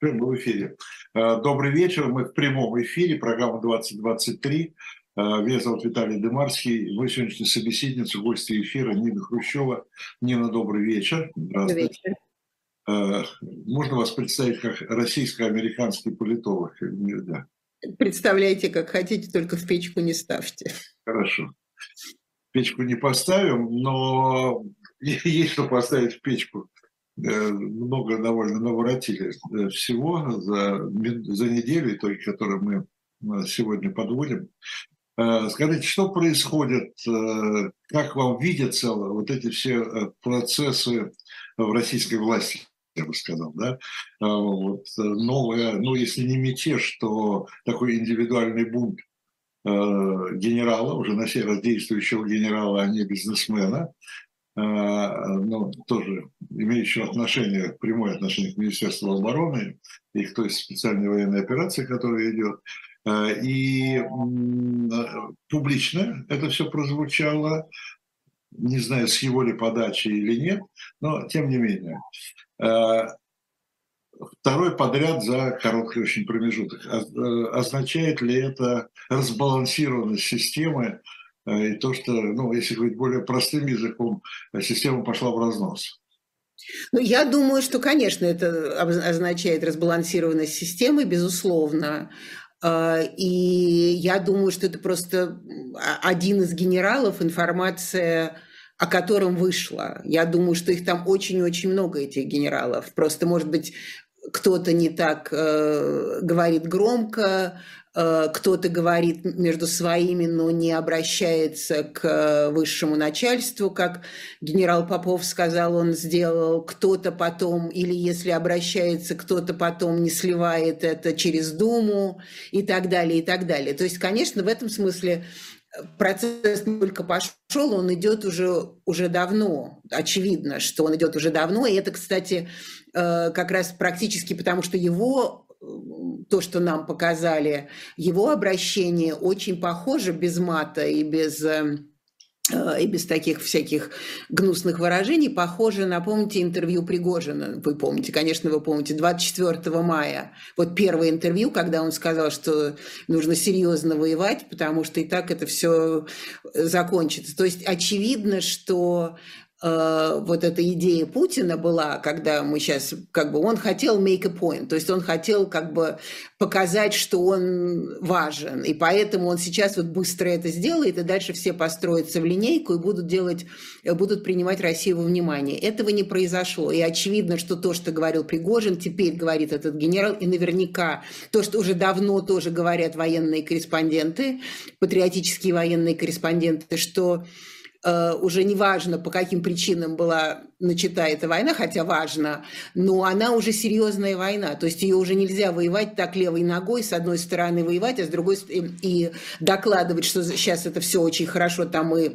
Мы в эфире. Э, добрый вечер. Мы в прямом эфире. Программа 2023. Э, меня зовут Виталий Демарский. Мой сегодняшний собеседница, гости эфира Нина Хрущева. Нина, добрый вечер. Добрый вечер. Э, можно вас представить как российско-американский политолог? Нельзя. Представляйте, как хотите, только в печку не ставьте. Хорошо. Печку не поставим, но есть что поставить в печку. Э, много довольно наворотили э, всего за, за неделю, той, которую мы э, сегодня подводим. Скажите, что происходит, как вам видятся вот эти все процессы в российской власти, я бы сказал, да? Вот новое, ну, если не мятеж, то такой индивидуальный бунт генерала, уже на сей раз действующего генерала, а не бизнесмена, а, ну, тоже имеющего отношение, прямое отношение к Министерству обороны и к той специальной военной операции, которая идет. А, и публично это все прозвучало, не знаю, с его ли подачи или нет, но тем не менее. А, второй подряд за короткий очень промежуток. Означает ли это разбалансированность системы Э, и то, что, ну, если говорить более простым языком, э, система пошла в разнос. Ну, я думаю, что, конечно, это означает разбалансированность системы, безусловно. Э, и я думаю, что это просто один из генералов, информация о котором вышла. Я думаю, что их там очень-очень много, этих генералов. Просто, может быть, кто-то не так э, говорит громко, Э, кто-то говорит между своими, но не обращается к высшему начальству, как генерал Попов сказал, он сделал, кто-то потом, или если обращается, кто-то потом не сливает это через Думу и так далее, и так далее. То есть, конечно, в этом смысле процесс не только пошел, он идет уже, уже давно. Очевидно, что он идет уже давно. И это, кстати, э, как раз практически потому, что его то, что нам показали, его обращение очень похоже без мата и без э, э, и без таких всяких гнусных выражений, похоже на, помните, интервью Пригожина, вы помните, конечно, вы помните, 24 мая, вот первое интервью, когда он сказал, что нужно серьезно воевать, потому что и так это все закончится. То есть очевидно, что Э, вот эта идея Путина была, когда мы сейчас, как бы, он хотел make a point, то есть он хотел как бы показать, что он важен, и поэтому он сейчас вот быстро это сделает, и дальше все построятся в линейку и будут делать, будут принимать Россию во внимание. Этого не произошло, и очевидно, что то, что говорил Пригожин, теперь говорит этот генерал, и наверняка то, что уже давно тоже говорят военные корреспонденты, патриотические военные корреспонденты, что Э, уже не важно, по каким причинам была начата эта война, хотя важно, но она уже серьезная война. То есть ее уже нельзя воевать так левой ногой, с одной стороны воевать, а с другой и докладывать, что сейчас это все очень хорошо, там Э,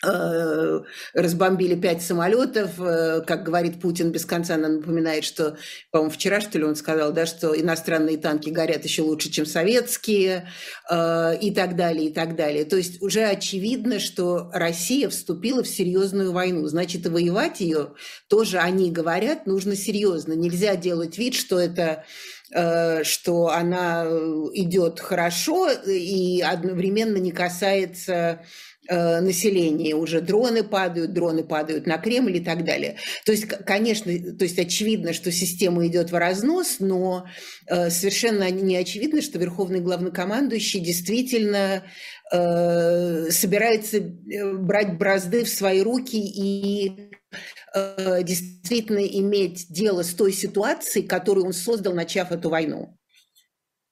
разбомбили пять самолетов, э, как говорит Путин, без конца нам напоминает, что, по-моему, вчера, что ли, он сказал, да, что иностранные танки горят еще лучше, чем советские, э, и так далее, и так далее. То есть уже очевидно, что Россия вступила в серьезную войну. Значит, и воевать ее тоже, они говорят, нужно серьезно. Нельзя делать вид, что это что она идет хорошо и одновременно не касается Э, населения уже дроны падают, дроны падают на Кремль и так далее. То есть, конечно, то есть очевидно, что система идет в разнос, но э, совершенно не очевидно, что верховный главнокомандующий действительно э, собирается брать бразды в свои руки и действительно иметь дело с той ситуацией, которую он создал, начав эту войну.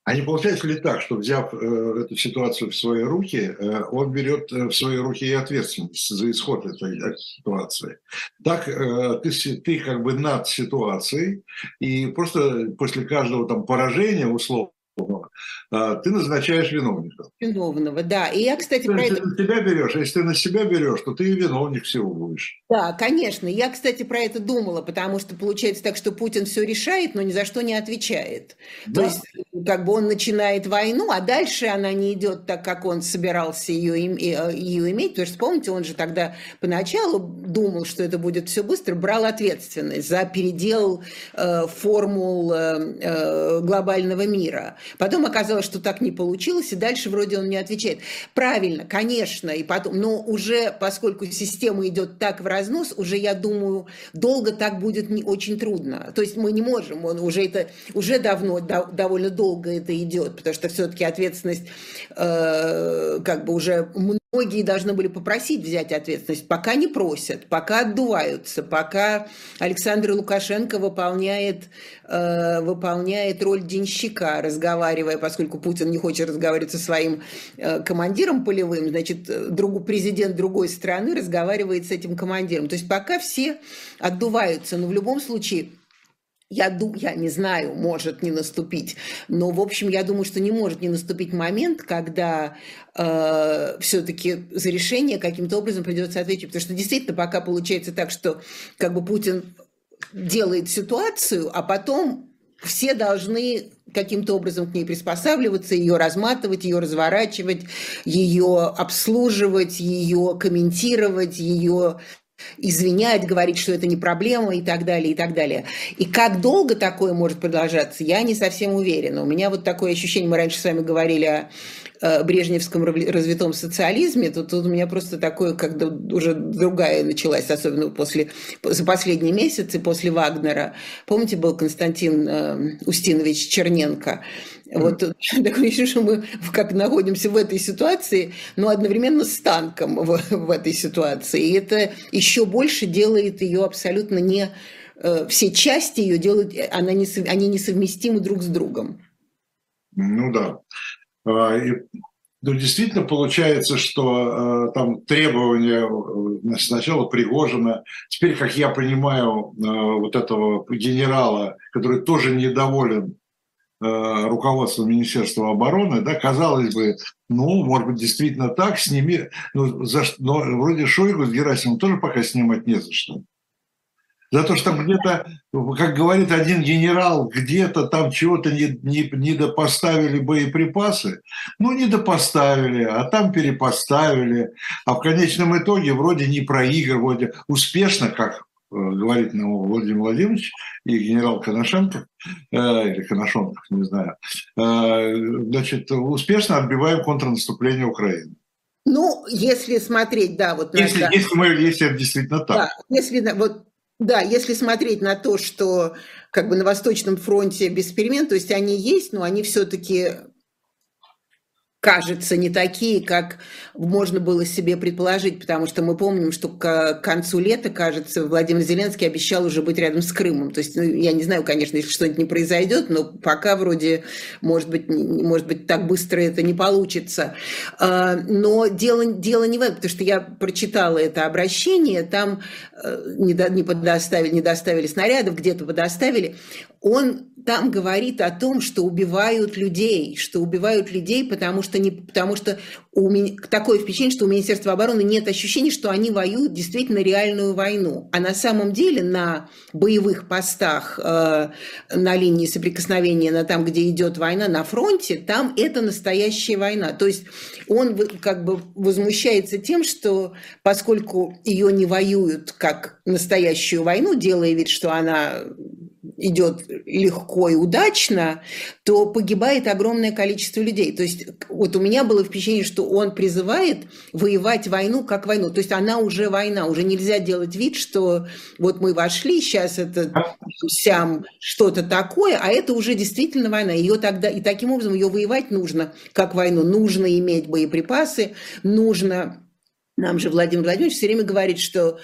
А не получается ли так, что взяв э, эту ситуацию в свои руки, э, он берет э, в свои руки и ответственность за исход этой, этой ситуации? Так э, ты, ты как бы над ситуацией, и просто после каждого там поражения, условно, ты назначаешь виновника. Виновного, да. И я, кстати, про это... Ты на себя берешь, а если ты на себя берешь, то ты и виновник всего будешь. Да, конечно. Я, кстати, про это думала, потому что получается так, что Путин все решает, но ни за что не отвечает. Да. То есть, как бы он начинает войну, а дальше она не идет так, как он собирался ее, ее иметь. Потому что, помните, он же тогда поначалу думал, что это будет все быстро, брал ответственность за передел э, формул э, э, глобального мира. Потом оказалось, что так не получилось, и дальше вроде он не отвечает. Правильно, конечно, и потом, но уже поскольку система идет так в разнос, уже, я думаю, долго так будет не очень трудно. То есть мы не можем, он уже это уже давно, да, довольно долго это идет, потому что все-таки ответственность э, как бы уже Многие должны были попросить взять ответственность, пока не просят, пока отдуваются, пока Александр Лукашенко выполняет, э, выполняет роль денщика, разговаривая, поскольку Путин не хочет разговаривать со своим э, командиром полевым, значит, друг, президент другой страны разговаривает с этим командиром. То есть пока все отдуваются, но в любом случае я, я не знаю, может не наступить, но, в общем, я думаю, что не может не наступить момент, когда э, все-таки за решение каким-то образом придется ответить. Потому что действительно пока получается так, что как бы Путин делает ситуацию, а потом все должны каким-то образом к ней приспосабливаться, ее разматывать, ее разворачивать, ее обслуживать, ее комментировать, ее извинять, говорить, что это не проблема и так далее, и так далее. И как долго такое может продолжаться, я не совсем уверена. У меня вот такое ощущение, мы раньше с вами говорили о э, брежневском развитом социализме, то тут у меня просто такое, когда уже другая началась, особенно после, за последние месяцы, после Вагнера. Помните, был Константин э, Устинович Черненко, вот такое ощущение, что мы как находимся в этой ситуации, но одновременно с танком в, в этой ситуации. И это еще больше делает ее абсолютно не... Э, все части ее делают, она не, они несовместимы друг с другом. Ну да. А, и, ну, действительно получается, что э, там требования э, сначала Пригожина, теперь, как я понимаю, э, вот этого генерала, который тоже недоволен Э, руководство Министерства обороны, да, казалось бы, ну, может быть, действительно так, сними, ну, за, но вроде Шойгу с Герасимом тоже пока снимать не за что. За то, что где-то, как говорит один генерал, где-то там чего-то не, не, не допоставили боеприпасы. Ну, не допоставили, а там перепоставили. А в конечном итоге вроде не проигрывали, успешно, как говорит нам Владимир Владимирович и генерал Коношенко, э, или Коношенков, не знаю, э, значит, успешно отбиваем контрнаступление Украины. Ну, если смотреть, да, вот если, на если, мы, если это действительно так. Да, если, вот, да, если смотреть на то, что как бы на Восточном фронте без перемен, то есть они есть, но они все-таки кажется, не такие, как можно было себе предположить, потому что мы помним, что к концу лета, кажется, Владимир Зеленский обещал уже быть рядом с Крымом. То есть, ну, я не знаю, конечно, если что-нибудь не произойдет, но пока вроде, может быть, может быть, так быстро это не получится. А, но дело, дело не в этом, потому что я прочитала это обращение, там э, не, до, не, подоставили, не доставили снарядов, где-то подоставили. Он там говорит о том, что убивают людей, что убивают людей, потому что, не, потому что у меня, такое впечатление, что у Министерства обороны нет ощущения, что они воюют действительно реальную войну. А на самом деле на боевых постах, э, на линии соприкосновения, на там, где идет война, на фронте, там это настоящая война. То есть он как бы возмущается тем, что поскольку ее не воюют как настоящую войну, делая вид, что она идет легко и удачно, то погибает огромное количество людей. То есть вот у меня было впечатление, что он призывает воевать войну как войну. То есть она уже война, уже нельзя делать вид, что вот мы вошли, сейчас это сям что-то такое, а это уже действительно война. Ее тогда и таким образом ее воевать нужно как войну. Нужно иметь боеприпасы, нужно нам же Владимир Владимирович все время говорит, что,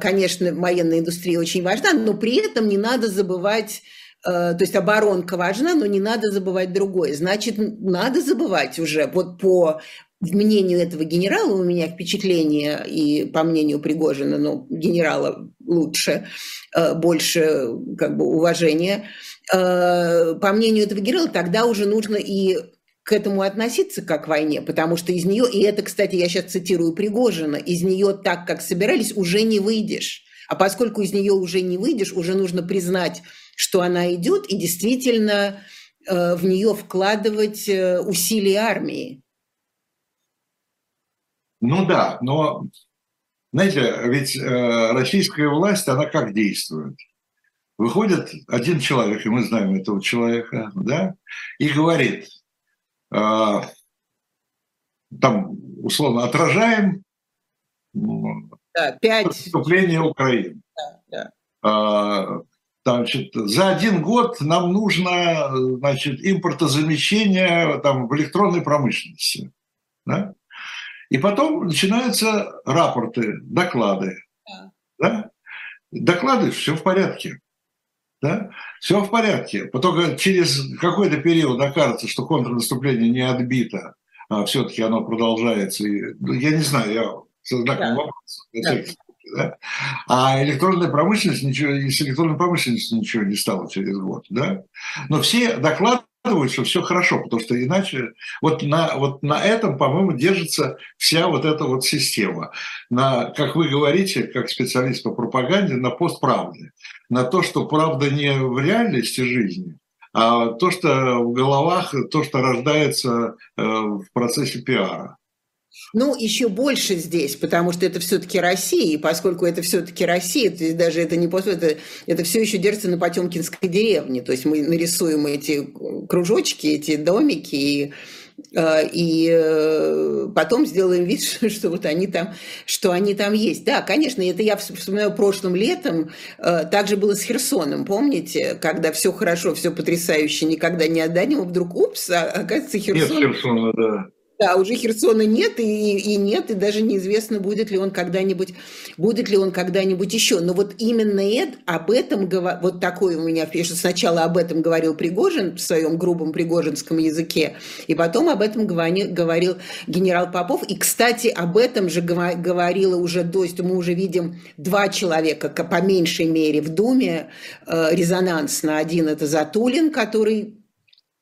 конечно, военная индустрия очень важна, но при этом не надо забывать э, то есть оборонка важна, но не надо забывать другое. Значит, надо забывать уже. Вот по мнению этого генерала у меня впечатление, и по мнению Пригожина, ну, генерала лучше, э, больше как бы уважения. Э, по мнению этого генерала, тогда уже нужно и к этому относиться как к войне, потому что из нее, и это, кстати, я сейчас цитирую Пригожина, из нее так, как собирались, уже не выйдешь. А поскольку из нее уже не выйдешь, уже нужно признать, что она идет, и действительно э, в нее вкладывать э, усилия армии. Ну да, но, знаете, ведь э, российская власть, она как действует? Выходит один человек, и мы знаем этого человека, да, и говорит, там, условно, отражаем да, 5... вступление Украины. Да, да. Э, Значит, за один год нам нужно значит, импортозамещение там, в электронной промышленности. Да? И потом начинаются рапорты, доклады. Да. Да? Доклады, все в порядке. Да? Все в порядке. Только через какой-то период окажется, что контрнаступление не отбито, а все-таки оно продолжается. И, ну, я не знаю, я со знаком да. вопроса. Да. Да? А электронная промышленность ничего, с электронной промышленностью ничего не стало через год. Да? Но все докладывают докладывают, что все хорошо, потому что иначе вот на, вот на этом, по-моему, держится вся вот эта вот система. На, как вы говорите, как специалист по пропаганде, на постправде. На то, что правда не в реальности жизни, а то, что в головах, то, что рождается э, в процессе пиара. Ну, еще больше здесь, потому что это все-таки Россия, и поскольку это все-таки Россия, то есть даже это не после, это, это все еще держится на Потемкинской деревне. То есть мы нарисуем эти кружочки, эти домики, и э, и э, потом сделаем вид, что, вот они там, что они там есть. Да, конечно, это я вспоминаю прошлым летом, э, также было с Херсоном, помните, когда все хорошо, все потрясающе, никогда не отдадим, а вдруг, упс, а, оказывается, Херсон... Нет Херсона, да. Да, уже Херсона нет и, и нет, и даже неизвестно, будет ли он когда-нибудь, будет ли он когда-нибудь еще. Но вот именно это, об этом, вот такой у меня, что сначала об этом говорил Пригожин в своем грубом пригожинском языке, и потом об этом говорил, говорил генерал Попов. И, кстати, об этом же говорила уже, то есть мы уже видим два человека, по меньшей мере, в Думе э, резонансно. Один – это Затулин, который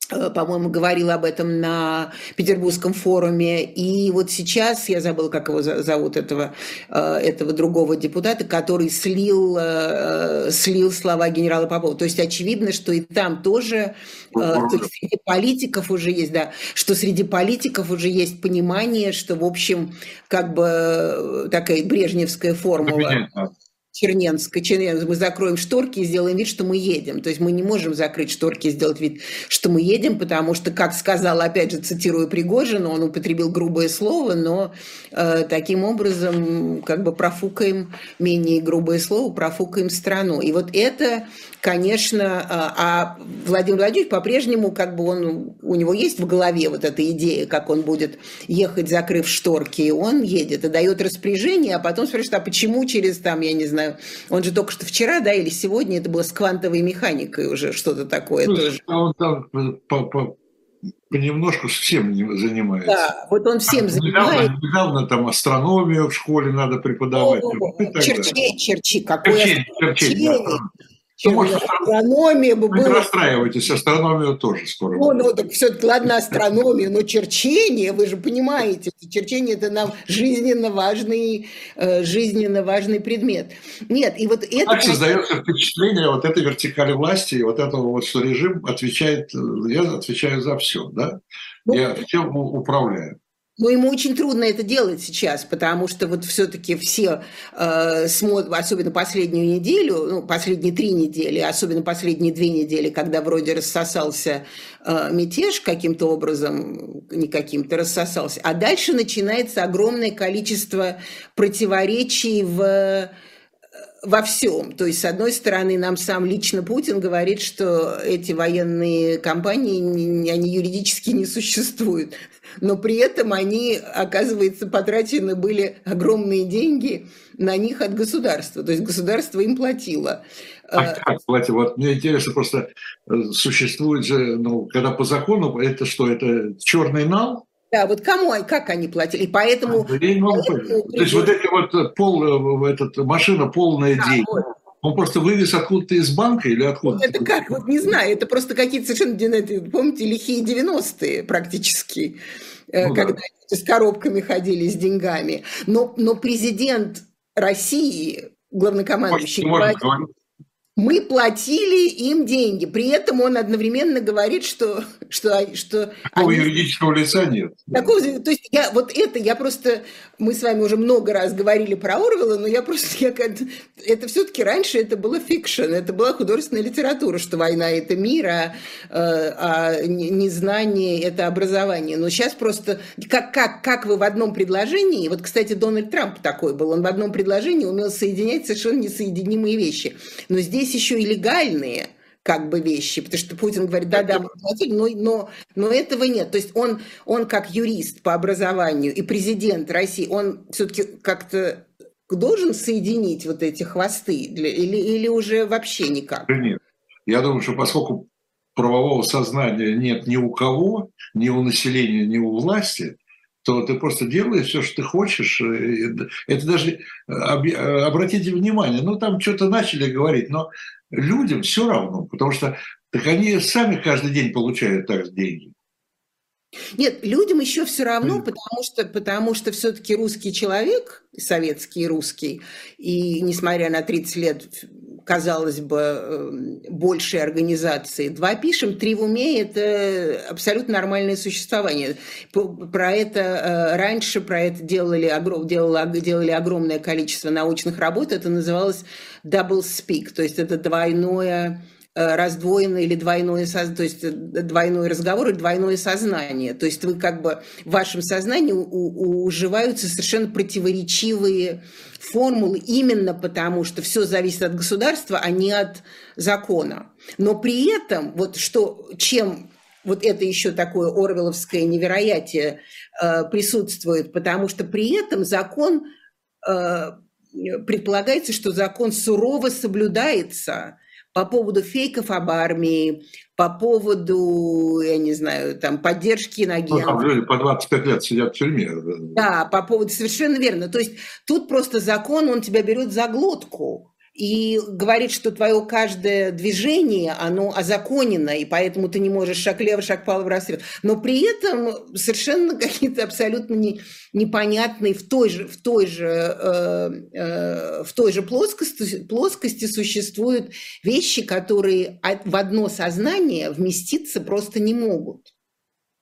по-моему, говорил об этом на Петербургском форуме. И вот сейчас, я забыла, как его зовут, этого, э, этого другого депутата, который слил, э, слил слова генерала Попова. То есть очевидно, что и там тоже, то есть среди политиков уже есть, да, что среди политиков уже есть понимание, что, в общем, как бы такая брежневская формула. Черненской, Черненской, мы закроем шторки и сделаем вид, что мы едем. То есть мы не можем закрыть шторки и сделать вид, что мы едем, потому что, как сказал, опять же, цитирую Пригожина, он употребил грубое слово, но э, таким образом как бы профукаем менее грубое слово, профукаем страну. И вот это конечно, а, а Владимир Владимирович по-прежнему, как бы он, у него есть в голове вот эта идея, как он будет ехать, закрыв шторки, и он едет и дает распоряжение, а потом спрашивает, а почему через там, я не знаю, он же только что вчера, да, или сегодня, это было с квантовой механикой уже что-то такое ну, тоже. Он там по, по, понемножку всем занимается. Да, вот он всем а, занимается. Недавно, недавно там астрономию в школе надо преподавать. О, ну, черчи, черчи, какое черчи, черчи, да чем ну, астрономия бы была... Не расстраивайтесь, астрономию тоже скоро. Ну, ну, так все-таки, ладно, астрономию, но черчение, вы же понимаете, черчение – это нам жизненно важный, э, жизненно важный предмет. Нет, и вот это... Так создается впечатление вот этой вертикали власти, вот этого вот, что режим отвечает, я отвечаю за все, да? Ну, я всем управляю. Но ему очень трудно это делать сейчас, потому что вот все-таки все э, смотрят, особенно последнюю неделю, ну, последние три недели, особенно последние две недели, когда вроде рассосался э, мятеж каким-то образом, не каким-то, рассосался, а дальше начинается огромное количество противоречий в во всем. То есть, с одной стороны, нам сам лично Путин говорит, что эти военные компании, они юридически не существуют но при этом они, оказывается, потрачены были огромные деньги на них от государства. То есть государство им платило. А как платило? Вот мне интересно, просто э, существует же, ну, когда по закону, это что, это черный нал? Да, вот кому, как они платили? И поэтому... То есть вот эти вот пол, этот, машина полная Да, денег. вот. Он просто вывез откуда-то из банка или откуда? Это как, вот не знаю, это просто какие-то совершенно, знаете, помните, лихие 90-е практически, э, Ну да. когда с коробками ходили с деньгами. Но, но президент России, главнокомандующий, Не можно говорит. Мы платили им деньги. При этом он одновременно говорит, что, что, что Такого они юридического лица нет. Такого, то есть я вот это, я просто, мы с вами уже много раз говорили про Орвелла, но я просто, я, как- это все-таки раньше это было fiction, это была художественная литература, что война это мир, а, а не- незнание это образование. Но сейчас просто, как, как, как вы в одном предложении, вот, кстати, Дональд Трамп такой был, он в одном предложении умел соединять совершенно несоединимые вещи. Но здесь еще и легальные как бы вещи, потому что Путин говорит, да-да, мы платили, но, но, но этого нет. То есть он, он как юрист по образованию и президент России, он все-таки как-то должен соединить вот эти хвосты для- или, или уже вообще никак? Нет. Я думаю, что поскольку правового сознания нет ни у кого, ни у населения, ни у власти, то ты просто делаешь все, что ты хочешь. И Это даже, э, э, обратите внимание, ну там что-то начали говорить, но людям все равно, потому что так они сами каждый день получают так деньги. Нет, людям еще все равно, потому что, потому что все-таки русский человек, советский русский, и несмотря на 30 лет, казалось бы, эм, большей организации, два пишем, три в уме – это абсолютно нормальное существование. Про это э, раньше, про это делали, делало- делали огромное количество научных работ, это называлось double speak, то есть это двойное э, раздвоенное или двойное, то есть э, двойной разговор и двойное сознание. То есть вы как бы в вашем сознании уживаются совершенно противоречивые формулы именно потому, что все зависит от государства, а не от закона. Но при этом, вот что, чем вот это еще такое орвеловское невероятие э, присутствует, потому что при этом закон э, предполагается, что закон сурово соблюдается по поводу фейков об армии, по поводу, я не знаю, там, поддержки Ну, там иногентов. люди по 25 лет сидят в тюрьме. Да, по поводу, совершенно верно. То есть тут просто закон, он тебя берет за глотку и говорит, что твое каждое движение, оно озаконено, и поэтому ты не можешь шаг лево, шаг вправо расстрел. Но при этом совершенно какие-то абсолютно не, непонятные в той же, в той же, э, э, в той же плоскости, плоскости существуют вещи, которые от- в одно сознание вместиться просто не могут.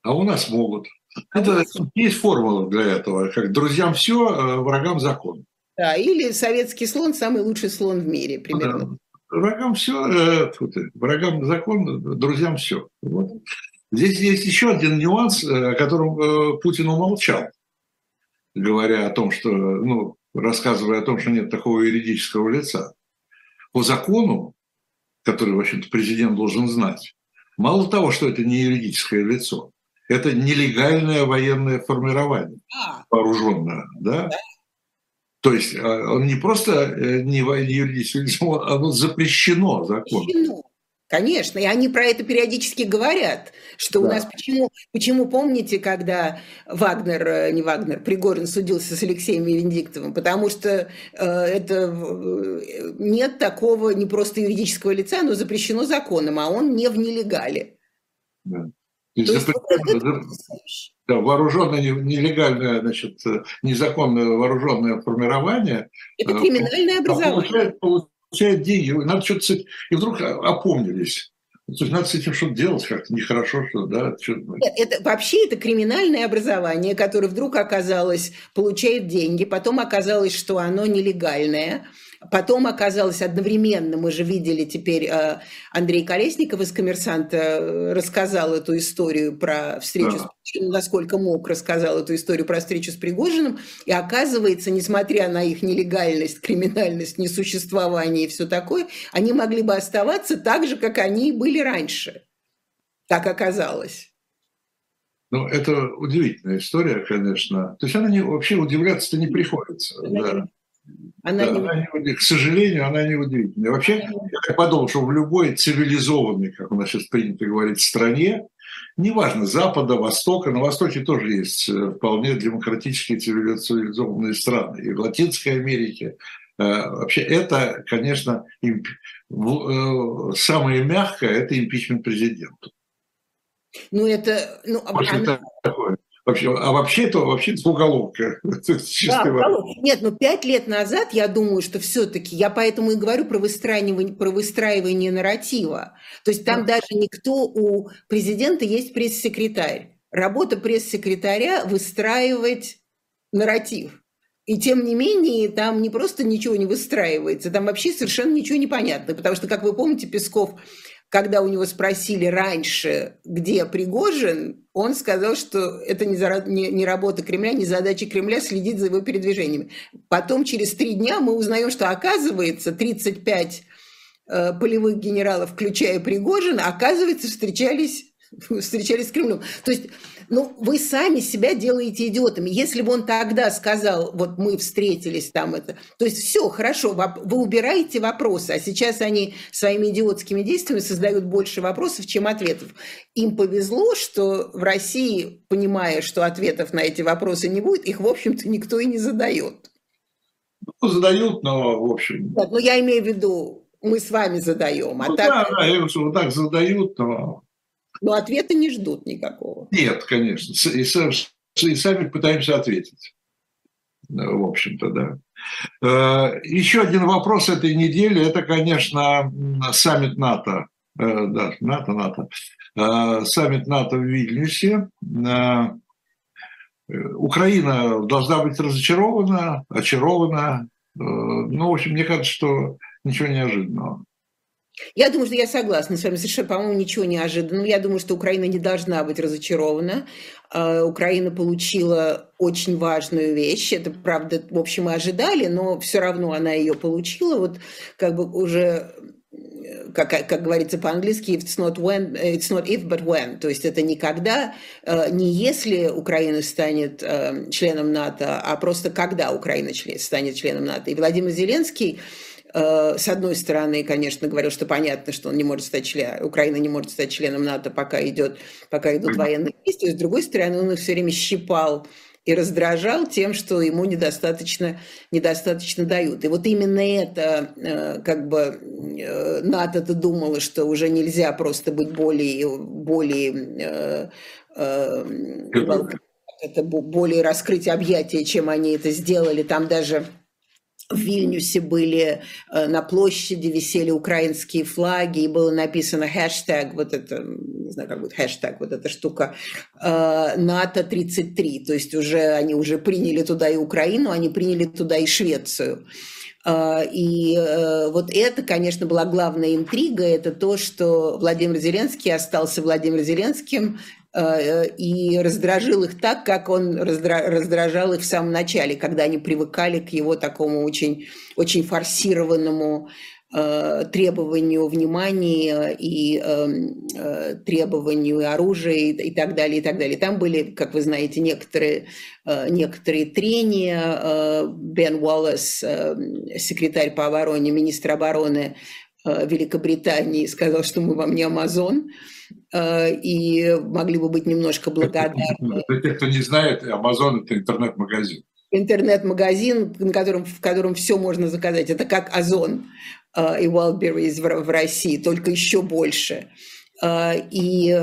А у нас могут. Это есть формула для этого. Как друзьям все, врагам закон. Да, или советский слон самый лучший слон в мире, примерно. да. Врагам все, врагам закон, друзьям все. Вот. Здесь есть еще один нюанс, э, о котором э, Путин умолчал, говоря о том, что, ну, рассказывая о том, что нет такого юридического лица. По закону, который, в общем-то, президент должен знать, мало того, что это не юридическое лицо, это нелегальное военное формирование А, вооруженное, да? То есть э, он не просто э, не юридическое лицо, оно запрещено законом. запрещено. Конечно, и они про это периодически говорят, что у Да. нас почему, почему помните, когда Вагнер, э, не Вагнер, Пригорин судился с Алексеем Венедиктовым, потому что э, это нет такого не просто юридического лица, но запрещено законом, а он не в нелегале. Да. Есть да, вооруженное, не- нелегальное, значит, незаконное вооруженное формирование Это э, криминальное образование. получает, получает деньги. Надо что-то И вдруг опомнились. То есть надо с этим что-то делать как-то. Нехорошо, что, да, что Нет, это вообще это криминальное образование, которое вдруг оказалось, получает деньги, потом оказалось, что оно нелегальное, потом оказалось одновременно, мы же видели теперь, э, Андрей Колесников из «Коммерсанта» э, рассказал эту историю про встречу Да. с Пригожиным, насколько мог, рассказал эту историю про встречу с Пригожиным, и оказывается, несмотря на их нелегальность, криминальность, несуществование и все такое, они могли бы оставаться так же, как они и были раньше. Так оказалось. Ну, это удивительная история, конечно. То есть она не, вообще удивляться-то не приходится. Да. Она Да, не- она к сожалению, она не удивительная. Вообще, я подумал, что в любой цивилизованной, как у нас сейчас принято говорить, стране неважно, Запада, Востока, на Востоке тоже есть вполне демократические цивилизованные страны, и в Латинской Америке. Вообще это, конечно, самое мягкое – это импичмент президента. Ну, это... Ну, она... такое. Вообще, а вообще это вообще уголовка. Да, Нет, но пять лет назад я думаю, что все-таки я поэтому и говорю про выстраивание, про выстраивание нарратива. То есть там да. даже никто у президента есть пресс-секретарь. Работа пресс-секретаря выстраивать нарратив. И тем не менее, там не просто ничего не выстраивается, там вообще совершенно ничего не понятно. Потому что, как вы помните, Песков когда у него спросили раньше, где Пригожин, он сказал, что это не, за, не, не работа Кремля, не задача Кремля следить за его передвижениями. Потом через три дня мы узнаем, что оказывается 35 э, полевых генералов, включая Пригожина, оказывается, встречались, встречались с Кремлем. То есть ну, вы сами себя делаете идиотами. Если бы он тогда сказал, вот мы встретились там это, то есть все, хорошо, вы убираете вопросы, а сейчас они своими идиотскими действиями создают больше вопросов, чем ответов. Им повезло, что в России, понимая, что ответов на эти вопросы не будет, их, в общем-то, никто и не задает. Ну, задают, но, в общем... Нет, ну, я имею в виду, мы с вами задаем. А ну, так... Да, да, я говорю, что вот так задают, но но ответа не ждут никакого. Нет, конечно. И, и сами пытаемся ответить. В общем-то, да. Э, еще один вопрос этой недели – это, конечно, саммит НАТО. Э, да, НАТО, НАТО. Э, саммит НАТО в Вильнюсе. Украина должна быть разочарована, очарована. Ну, в общем, мне кажется, что ничего неожиданного. Я думаю, что я согласна с вами, совершенно, по-моему, ничего неожиданного. Я думаю, что Украина не должна быть разочарована. А, Украина получила очень важную вещь. Это, правда, в общем, мы ожидали, но все равно она ее получила. Вот как бы уже как, как говорится по-английски, it's not, when, it's not if, but when. То есть это никогда, э, не если Украина станет э, членом НАТО, а просто когда Украина станет членом НАТО. И Владимир Зеленский Э, с одной стороны, конечно, говорил, что понятно, что он не может стать членом, Украина не может стать членом НАТО, пока, идет, пока идут военные действия. С другой стороны, он их все время щипал и раздражал тем, что ему недостаточно, недостаточно дают. И вот именно это, э, как бы, э, НАТО-то думало, что уже нельзя просто быть более, более это более раскрыть объятия, чем они это сделали. Там даже в Вильнюсе были э, на площади висели украинские флаги и было написано хэштег вот это не знаю как будет хэштег вот эта штука э, НАТО 33 то есть уже они уже приняли туда и Украину они приняли туда и Швецию. Э, и вот это, конечно, была главная интрига, это то, что Владимир Зеленский остался Владимир Зеленским, и раздражил их так, как он раздражал их в самом начале, когда они привыкали к его такому очень, очень форсированному э, требованию внимания и э, требованию оружия и, так далее, и так далее. Там были, как вы знаете, некоторые, некоторые трения. Бен Уоллес, секретарь по обороне, министр обороны Великобритании, сказал, что мы вам не Амазон. Э, и могли бы быть немножко благодарны. Для тех, кто не знает, Amazon – это интернет-магазин. Интернет-магазин, на котором, в котором все можно заказать. Это как Озон э, и Wildberries в, России, только еще больше. Э, и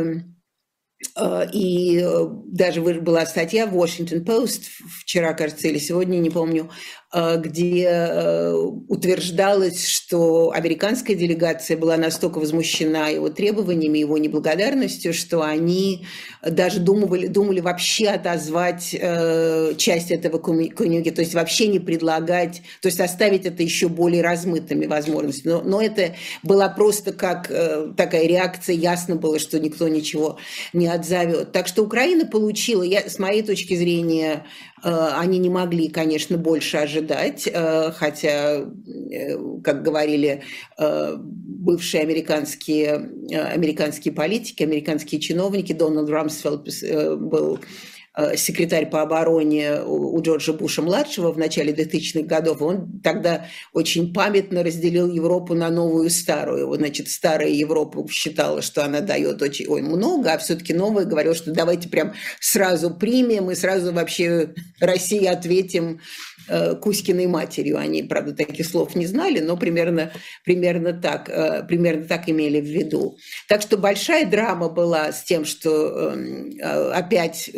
и даже была статья в Washington Post вчера, кажется, или сегодня, не помню, Э, где э, утверждалось, что американская делегация была настолько возмущена его требованиями, его неблагодарностью, что они даже думали, думали вообще отозвать э, часть этого коммюнике, то есть вообще не предлагать, то есть оставить это еще более размытыми возможностями. Но, но это была просто как такая реакция, ясно было, что никто ничего не отзовет. Так что Украина получила, я, с моей точки зрения, они не могли, конечно, больше ожидать э, хотя, э, как говорили э, бывшие американские, американские политики, американские чиновники, Дональд Рамсфелд был э, секретарь по обороне у Джорджа Буша-младшего в начале 2000-х годов. Он тогда очень памятно разделил Европу на новую и старую. Значит, старая Европа считала, что она дает очень ой, много, а все-таки новая говорила, что давайте прям сразу примем и сразу вообще России ответим Э, Кузькиной матерью. Они, правда, таких слов не знали, но примерно, примерно, так, э, примерно так имели в виду. Так что большая драма была с тем, что эм, э, опять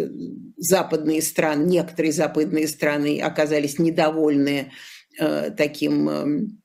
западные страны, некоторые западные страны оказались недовольны таким эм,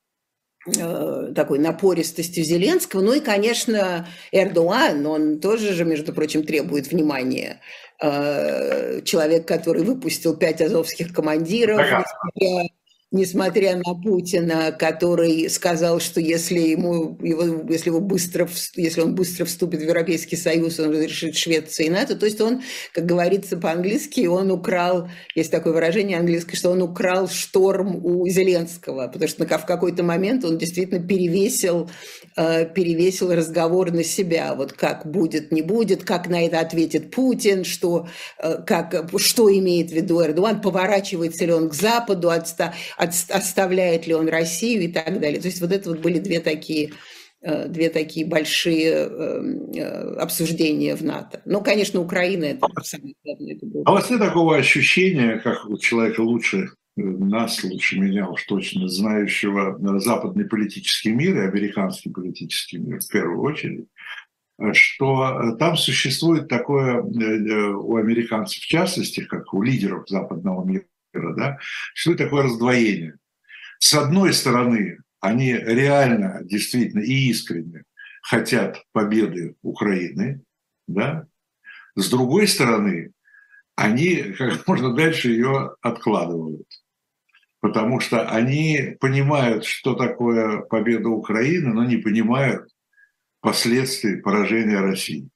такой напористостью Зеленского. Ну и, конечно, Эрдоган, он тоже же, между прочим, требует внимания Э, человек, который выпустил пять азовских командиров, несмотря несмотря на Путина, который сказал, что если, ему, его, если, его быстро, если он быстро вступит в Европейский Союз, он разрешит Швеции и НАТО. То есть он, как говорится по-английски, он украл, есть такое выражение английское, что он украл шторм у Зеленского, потому что в какой-то момент он действительно перевесил, э, перевесил разговор на себя. Вот как будет, не будет, как на это ответит Путин, что, э, как, что имеет в виду Эрдоган, поворачивается ли он к Западу, отста оставляет ли он Россию и так далее. То есть вот это вот были две такие э, две такие большие эм, э, обсуждения в НАТО. Ну, конечно, Украина это самое главное. Это было. А у вас нет такого ощущения, как у человека лучше э, нас, лучше меня уж точно, знающего западный политический мир и американский политический мир в первую очередь, что там существует такое у американцев в частности, как у лидеров западного мира, да, что такое раздвоение. С одной стороны, они реально, действительно и искренне хотят победы Украины, да, с другой стороны, они как можно дальше ее откладывают. Потому что они понимают, что такое победа Украины, но не понимают последствий поражения России.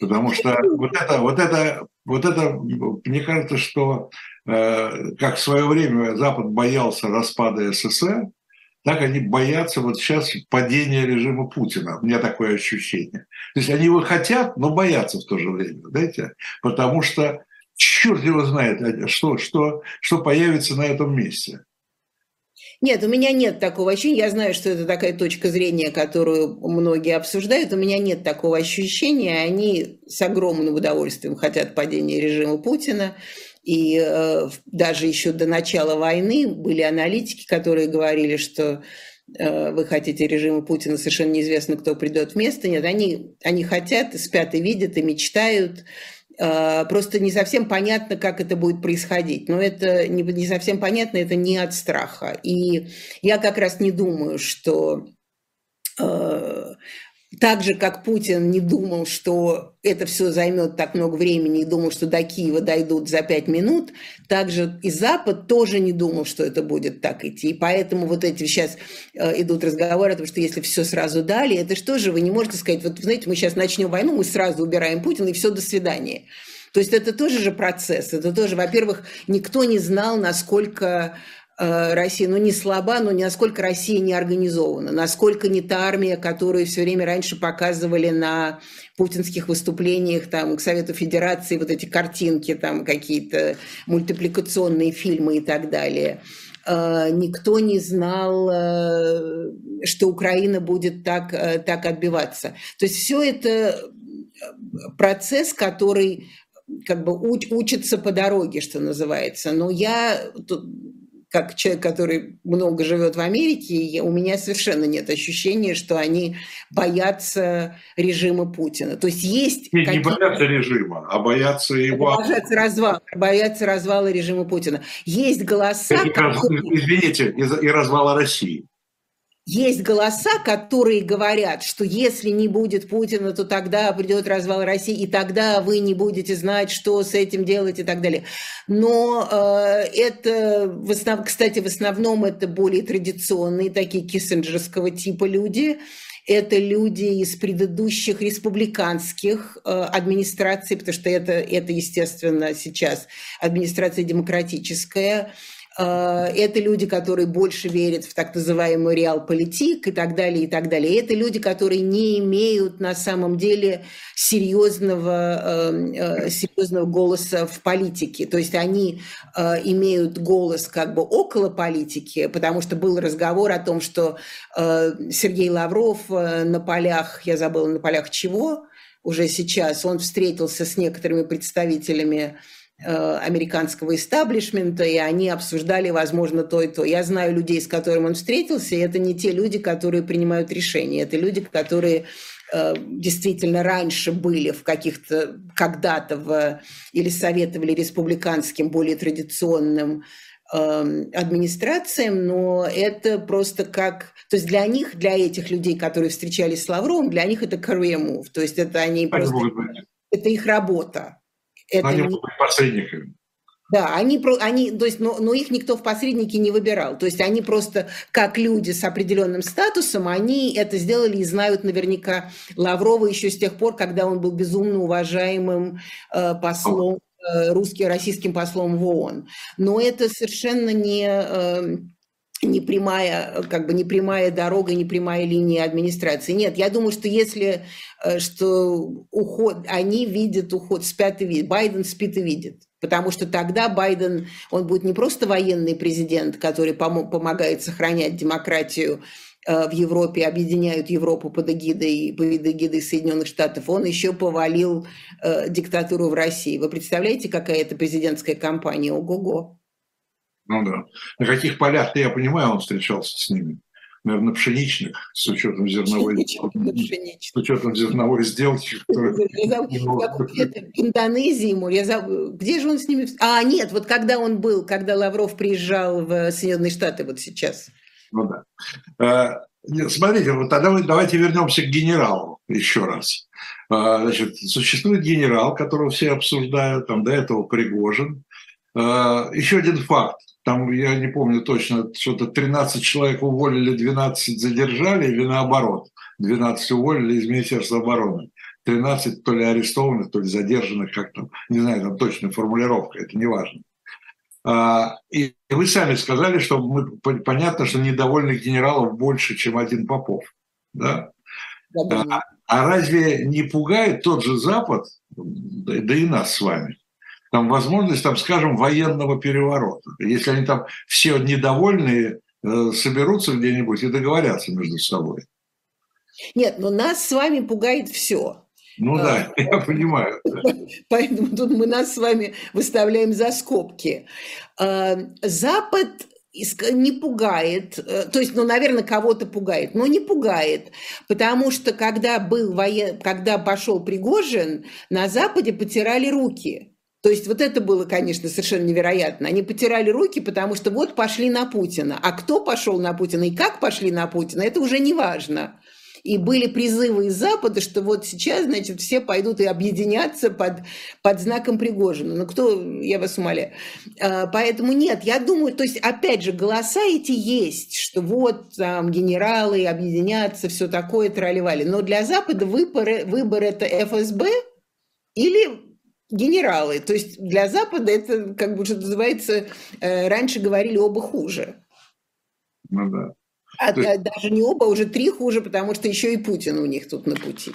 Потому что вот это, вот это, вот это, мне кажется, что э, как в свое время Запад боялся распада СССР, так они боятся вот сейчас падения режима Путина. У меня такое ощущение. То есть они его хотят, но боятся в то же время, знаете, потому что черт его знает, что, что, что появится на этом месте. Нет, у меня нет такого ощущения. Я знаю, что это такая точка зрения, которую многие обсуждают. У меня нет такого ощущения. Они с огромным удовольствием хотят падения режима Путина. И э, даже еще до начала войны были аналитики, которые говорили, что э, вы хотите режима Путина, совершенно неизвестно, кто придет вместо. Нет, они, они хотят, спят и видят, и мечтают просто не совсем понятно, как это будет происходить. Но это не, совсем понятно, это не от страха. И я как раз не думаю, что э, так же, как Путин не думал, что это все займет так много времени и думал, что до Киева дойдут за пять минут, так же и Запад тоже не думал, что это будет так идти. И поэтому вот эти сейчас э, идут разговоры о том, что если все сразу дали, это что же вы не можете сказать, вот знаете, мы сейчас начнем войну, мы сразу убираем Путина и все, до свидания. То есть это тоже же процесс, это тоже, во-первых, никто не знал, насколько Россия, ну, не слаба, но насколько Россия не организована, насколько не та армия, которую все время раньше показывали на путинских выступлениях там, к Совету Федерации, вот эти картинки, там какие-то мультипликационные фильмы и так далее. Э, никто не знал, э, что Украина будет так, так отбиваться. То есть все это процесс, который как бы учится по дороге, что называется. Но я как человек, который много живет в Америке, у меня совершенно нет ощущения, что они боятся режима Путина. То есть есть... Не, не боятся режима, а боятся его... Боятся развала, боятся развала режима Путина. Есть голоса... И, которые... Извините, и развала России есть голоса, которые говорят, что если не будет Путина, то тогда придет развал России, и тогда вы не будете знать, что с этим делать и так далее. Но э, это, в основ... кстати, в основном это более традиционные, такие киссинджерского типа люди. Это люди из предыдущих республиканских э, администраций, потому что это, это, естественно, сейчас администрация демократическая это люди, которые больше верят в так называемый реал-политик и так далее, и так далее. Это люди, которые не имеют на самом деле серьезного, эм, э, серьезного голоса в политике. То есть они э, имеют голос как бы около политики, потому что был разговор о том, что Сергей Лавров на полях, я забыла, на полях чего уже сейчас, он встретился с некоторыми представителями Э, американского истеблишмента, и они обсуждали, возможно, то и то. Я знаю людей, с которыми он встретился, и это не те люди, которые принимают решения, это люди, которые э, действительно раньше были в каких-то, когда-то в, или советовали республиканским, более традиционным эм, администрациям, но это просто как... То есть для них, для этих людей, которые встречались с Лавровым, для них это career move. То есть это они просто... Это их работа. Это они не... быть посредниками. Да, они, они, то есть, но, но их никто в посредники не выбирал. То есть они просто, как люди с определенным статусом, они это сделали и знают наверняка Лаврова еще с тех пор, когда он был безумно уважаемым э, послом, э, русским, российским послом в ООН. Но это совершенно не... Э, не прямая, как бы не прямая дорога, не прямая линия администрации. Нет, я думаю, что если э, что уход, они видят уход, спят и видят, Байден спит и видит. Потому что тогда Байден, он будет не просто военный президент, который пом- помогает сохранять демократию э, в Европе, объединяют Европу под эгидой, под эгидой Соединенных Штатов, он еще повалил э, диктатуру в России. Вы представляете, какая это президентская кампания? Ого-го. Ну да. На каких полях-то я понимаю, он встречался с ними? Наверное, пшеничных, с учетом зерновой, с учетом зерновой сделки. В Индонезии, где же он с ними... А, нет, вот когда он был, когда Лавров приезжал в Соединенные Штаты вот сейчас. Ну да. Э, смотрите, вот тогда давайте вернемся к генералу еще раз. Э, значит, существует генерал, которого все обсуждают, там до этого Пригожин. Э, еще один факт там, я не помню точно, что-то 13 человек уволили, 12 задержали, или наоборот, 12 уволили из Министерства обороны. 13 то ли арестованных, то ли задержанных, как там, не знаю, там точная формулировка, это не важно. А, и вы сами сказали, что мы, понятно, что недовольных генералов больше, чем один Попов. Да? А, а разве не пугает тот же Запад, да и нас с вами, там возможность, там, скажем, военного переворота. Если они там все недовольные, э, соберутся где-нибудь и договорятся между собой. Нет, но нас с вами пугает все. Ну да, а, я понимаю. Поэтому тут мы нас с вами выставляем за скобки. А, Запад не пугает, э, то есть, ну, наверное, кого-то пугает, но не пугает, потому что когда был воен... когда пошел Пригожин, на Западе потирали руки. То есть вот это было, конечно, совершенно невероятно. Они потирали руки, потому что вот пошли на Путина. А кто пошел на Путина и как пошли на Путина, это уже не важно. И были призывы из Запада, что вот сейчас, значит, все пойдут и объединятся под, под знаком Пригожина. Ну, кто, я вас умоляю. А, поэтому нет, я думаю, то есть, опять же, голоса эти есть, что вот там генералы объединятся, все такое, тролливали. Но для Запада выбор, выбор это ФСБ или генералы. То есть для Запада это, как бы, что называется, э, раньше говорили оба хуже. Ну да. А, есть... Даже не оба, уже три хуже, потому что еще и Путин у них тут на пути.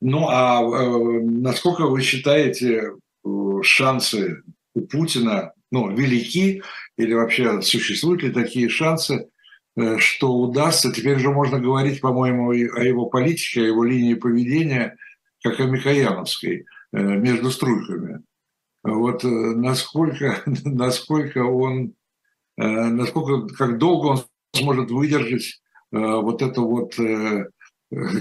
Ну а э, насколько вы считаете э, шансы у Путина ну, велики или вообще существуют ли такие шансы, э, что удастся, теперь же можно говорить, по-моему, о его политике, о его линии поведения – как о Микояновской, э, между струйками. Вот э, насколько, насколько он, э, насколько, как долго он сможет выдержать вот это вот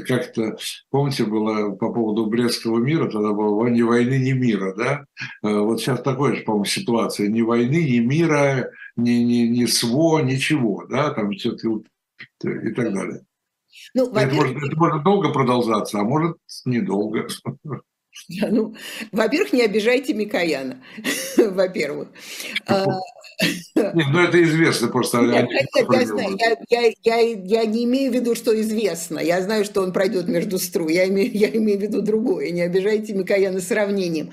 как-то, помните, было по поводу Брестского мира, тогда было ни войны, ни мира, да? Вот сейчас такая же, по-моему, ситуация. Ни войны, ни мира, ни, ни, ни СВО, ничего, да, там все и так далее. Ну, это, может, это может долго продолжаться, а может недолго. Ну, во-первых, не обижайте Микояна, во-первых. А, нет, ну это известно просто. Нет, нет, я, знаю, я, я, я, я не имею в виду, что известно. Я знаю, что он пройдет между стру. Я имею, я имею в виду другое. Не обижайте Микояна сравнением.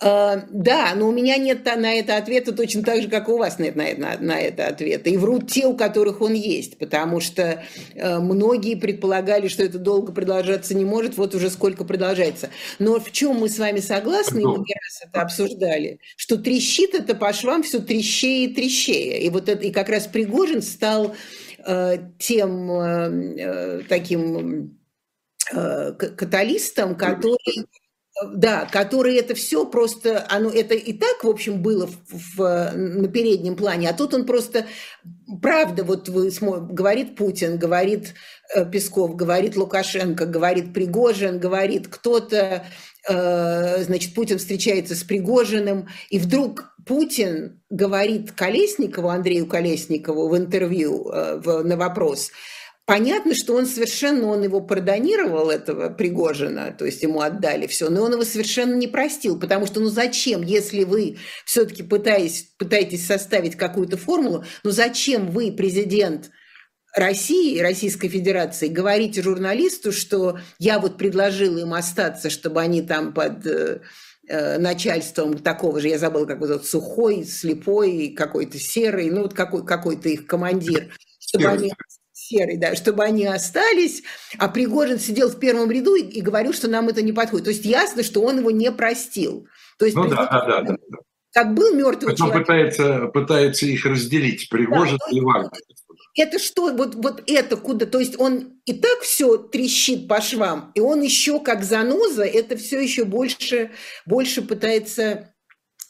А, да, но у меня нет на это ответа точно так же, как у вас нет на, на, на это ответа. И врут те, у которых он есть, потому что э, многие предполагали, что это долго продолжаться не может, вот уже сколько продолжается. Но в чем мы с вами согласны, и мы не раз это обсуждали, что трещит это по швам все трещее и трещее. И вот это, и как раз Пригожин стал э, тем э, э таким э, каталистом, который да, который это все просто, оно это и так, в общем, было в, в, на переднем плане, а тут он просто, правда, вот вы, говорит Путин, говорит э, Песков, говорит Лукашенко, говорит Пригожин, говорит кто-то, значит, Путин встречается с Пригожиным, и вдруг Путин говорит Колесникову, Андрею Колесникову в интервью э, на вопрос – Понятно, что он совершенно, он его продонировал, этого Пригожина, то есть ему отдали все, но он его совершенно не простил, потому что, ну зачем, если вы все-таки пытаетесь, пытаетесь составить какую-то формулу, ну зачем вы, президент России, Российской Федерации, говорите журналисту, что я вот предложил им остаться, чтобы они там под э, э начальством такого же, я забыла, как вот сухой, слепой, какой-то серый, ну вот какой, какой-то их командир, чтобы они серый, да, чтобы они остались, а Пригожин сидел в первом ряду и, и говорил, что нам это не подходит. То есть ясно, что он его не простил. То есть, ну да, да, да, да. Как был мертвый человек. Он пытается, пытается их разделить, Пригожин да, и Вагнер. Это что, вот, вот это куда, то есть он и так все трещит по швам, и он еще как заноза это все еще больше, больше пытается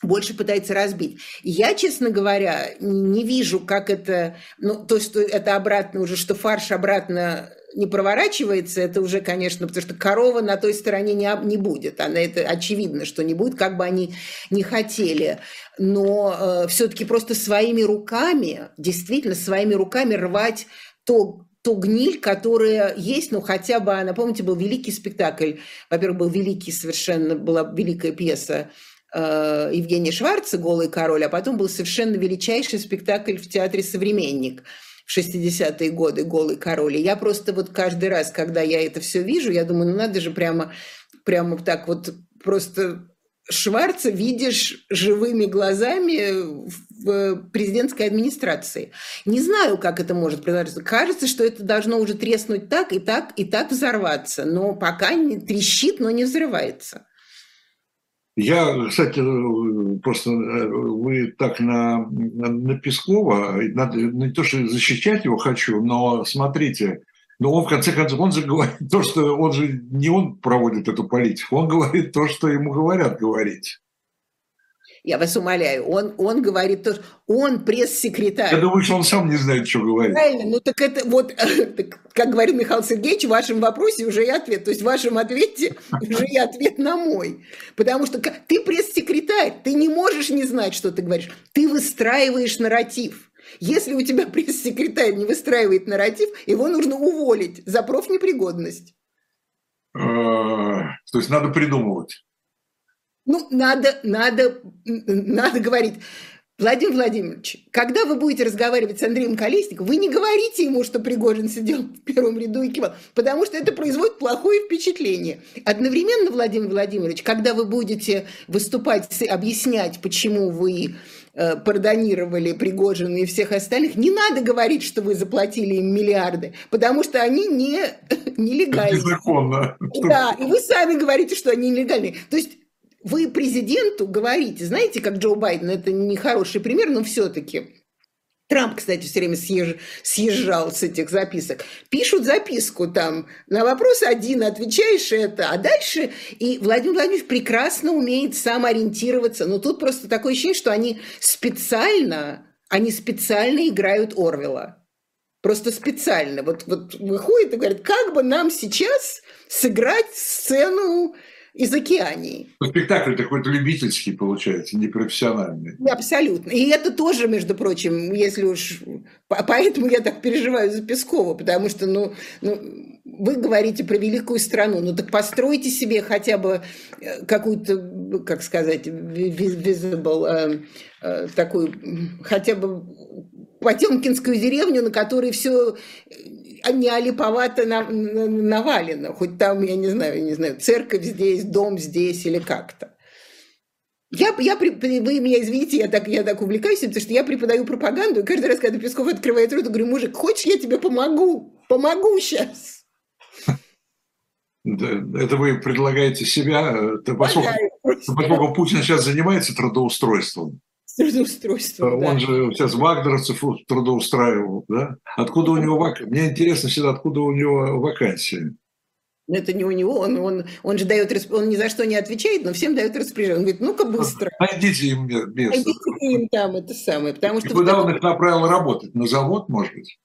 больше пытается разбить. я, честно говоря, не вижу, как это, ну, то, что это обратно уже, что фарш обратно не проворачивается, это уже, конечно, потому что корова на той стороне не, не будет. Она это очевидно, что не будет, как бы они не хотели. Но э, все-таки просто своими руками, действительно, своими руками рвать то, ту гниль, которая есть, ну хотя бы она, помните, был великий спектакль, во-первых, был великий совершенно, была великая пьеса э, Евгения Шварца «Голый король», а потом был совершенно величайший спектакль в театре «Современник» в 60-е годы «Голый король». И я просто вот каждый раз, когда я это все вижу, я думаю, ну надо же прямо, прямо так вот просто Шварца видишь живыми глазами в президентской администрации. Не знаю, как это может продолжаться. Кажется, что это должно уже треснуть так и так и так взорваться, но пока не трещит, но не взрывается. Я, кстати, просто э, вы так на, на Пескова, надо, не то, что защищать его хочу, но смотрите, но он в конце концов, он же говорит то, что он же не он проводит эту политику, он говорит то, что ему говорят говорить. Я вас умоляю, он, он говорит то, он пресс-секретарь. Я думаю, что он сам не знает, что говорить. Правильно, ну так это вот, как говорит Михаил Сергеевич, в вашем вопросе уже и ответ. То есть в вашем ответе уже и ответ на мой. Потому что ты пресс-секретарь, ты не можешь не знать, что ты говоришь. Ты выстраиваешь нарратив. Если у тебя пресс-секретарь не выстраивает нарратив, его нужно уволить за профнепригодность. А, то есть надо придумывать. Ну, надо, надо, надо говорить. Владимир Владимирович, когда вы будете разговаривать с Андреем Колесниковым, вы не говорите ему, что Пригожин сидел в первом ряду и кивал, потому что это производит плохое впечатление. Одновременно, Владимир Владимирович, когда вы будете выступать, объяснять, почему вы э, пардонировали Пригожина и всех остальных, не надо говорить, что вы заплатили им миллиарды, потому что они не, нелегальны. Незаконно. Да, и вы сами говорите, что они нелегальны. То есть вы президенту говорите, знаете, как Джо Байден, это не хороший пример, но все-таки. Трамп, кстати, все время съезж... съезжал с этих записок. Пишут записку там, на вопрос один отвечаешь это, а дальше... И Владимир Владимирович прекрасно умеет сам ориентироваться. Но тут просто такое ощущение, что они специально, они специально играют Орвела. Просто специально. Вот, вот выходит и говорит, как бы нам сейчас сыграть сцену из океании. Ну, спектакль такой-то любительский получается, непрофессиональный. Абсолютно. И это тоже, между прочим, если уж... Поэтому я так переживаю за Пескова, потому что, ну, ну вы говорите про великую страну, ну так постройте себе хотя бы э, какую-то, как сказать, visible, э, такую, хотя бы Потемкинскую деревню, на которой все не олиповато навалено, хоть там, я не знаю, не знаю, церковь здесь, дом здесь или как-то. Я, я, вы меня извините, я так, я так увлекаюсь, потому что я преподаю пропаганду, и каждый раз, когда Песков открывает рот, я говорю, мужик, хочешь, я тебе помогу? Помогу сейчас. Это вы предлагаете себя, поскольку, поскольку Путин сейчас занимается трудоустройством. Трудоустройством, Он да. же сейчас вагнеровцев трудоустраивал, да? Откуда у него вак... Мне интересно всегда, откуда у него вакансии. Но это не у него, он, он, он же дает, он ни за что не отвечает, но всем дает распоряжение. Он говорит, ну-ка быстро. Найдите им место. Найдите им там это самое. Потому что И куда он их направил работать? На завод, может быть?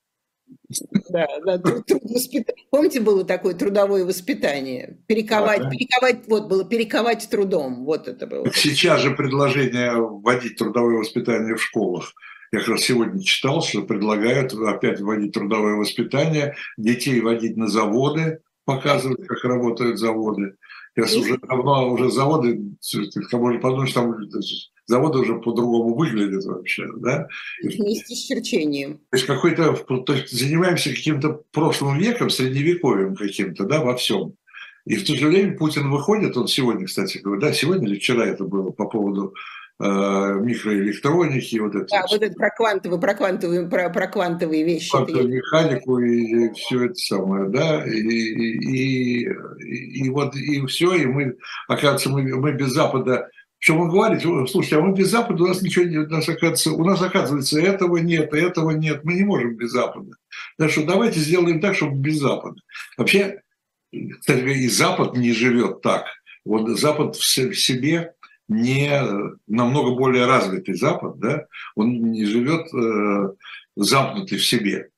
Да, да, труд, труд Помните, было такое трудовое воспитание? Перековать, ага. перековать, вот было перековать трудом, вот это было. Сейчас же предложение вводить трудовое воспитание в школах. Я как раз сегодня читал, что предлагают опять вводить трудовое воспитание, детей водить на заводы, показывают, как работают заводы. Я уже давно уже заводы, можно подумать, что там заводы уже по-другому выглядят вообще, да? Вместе с черчением. То есть какой-то, то есть занимаемся каким-то прошлым веком, средневековьем каким-то, да, во всем. И в то же время Путин выходит, он сегодня, кстати говоря, да, сегодня или вчера это было по поводу Э, микроэлектроники, вот это. Да, вот это про квантовые, про квантовые, про, про квантовые вещи. Квантовую механику и все это самое, да, и, и, и, и вот и все, и мы, оказывается, мы, мы без Запада причем он говорит, слушайте, а мы без Запада, у нас ничего нет, у нас, оказывается, у нас, оказывается, этого нет, этого нет, мы не можем без Запада. Так что давайте сделаем так, чтобы без Запада. Вообще, и Запад не живет так. Вот Запад в себе не намного более развитый Запад, да, он не живет э, замкнутый в себе.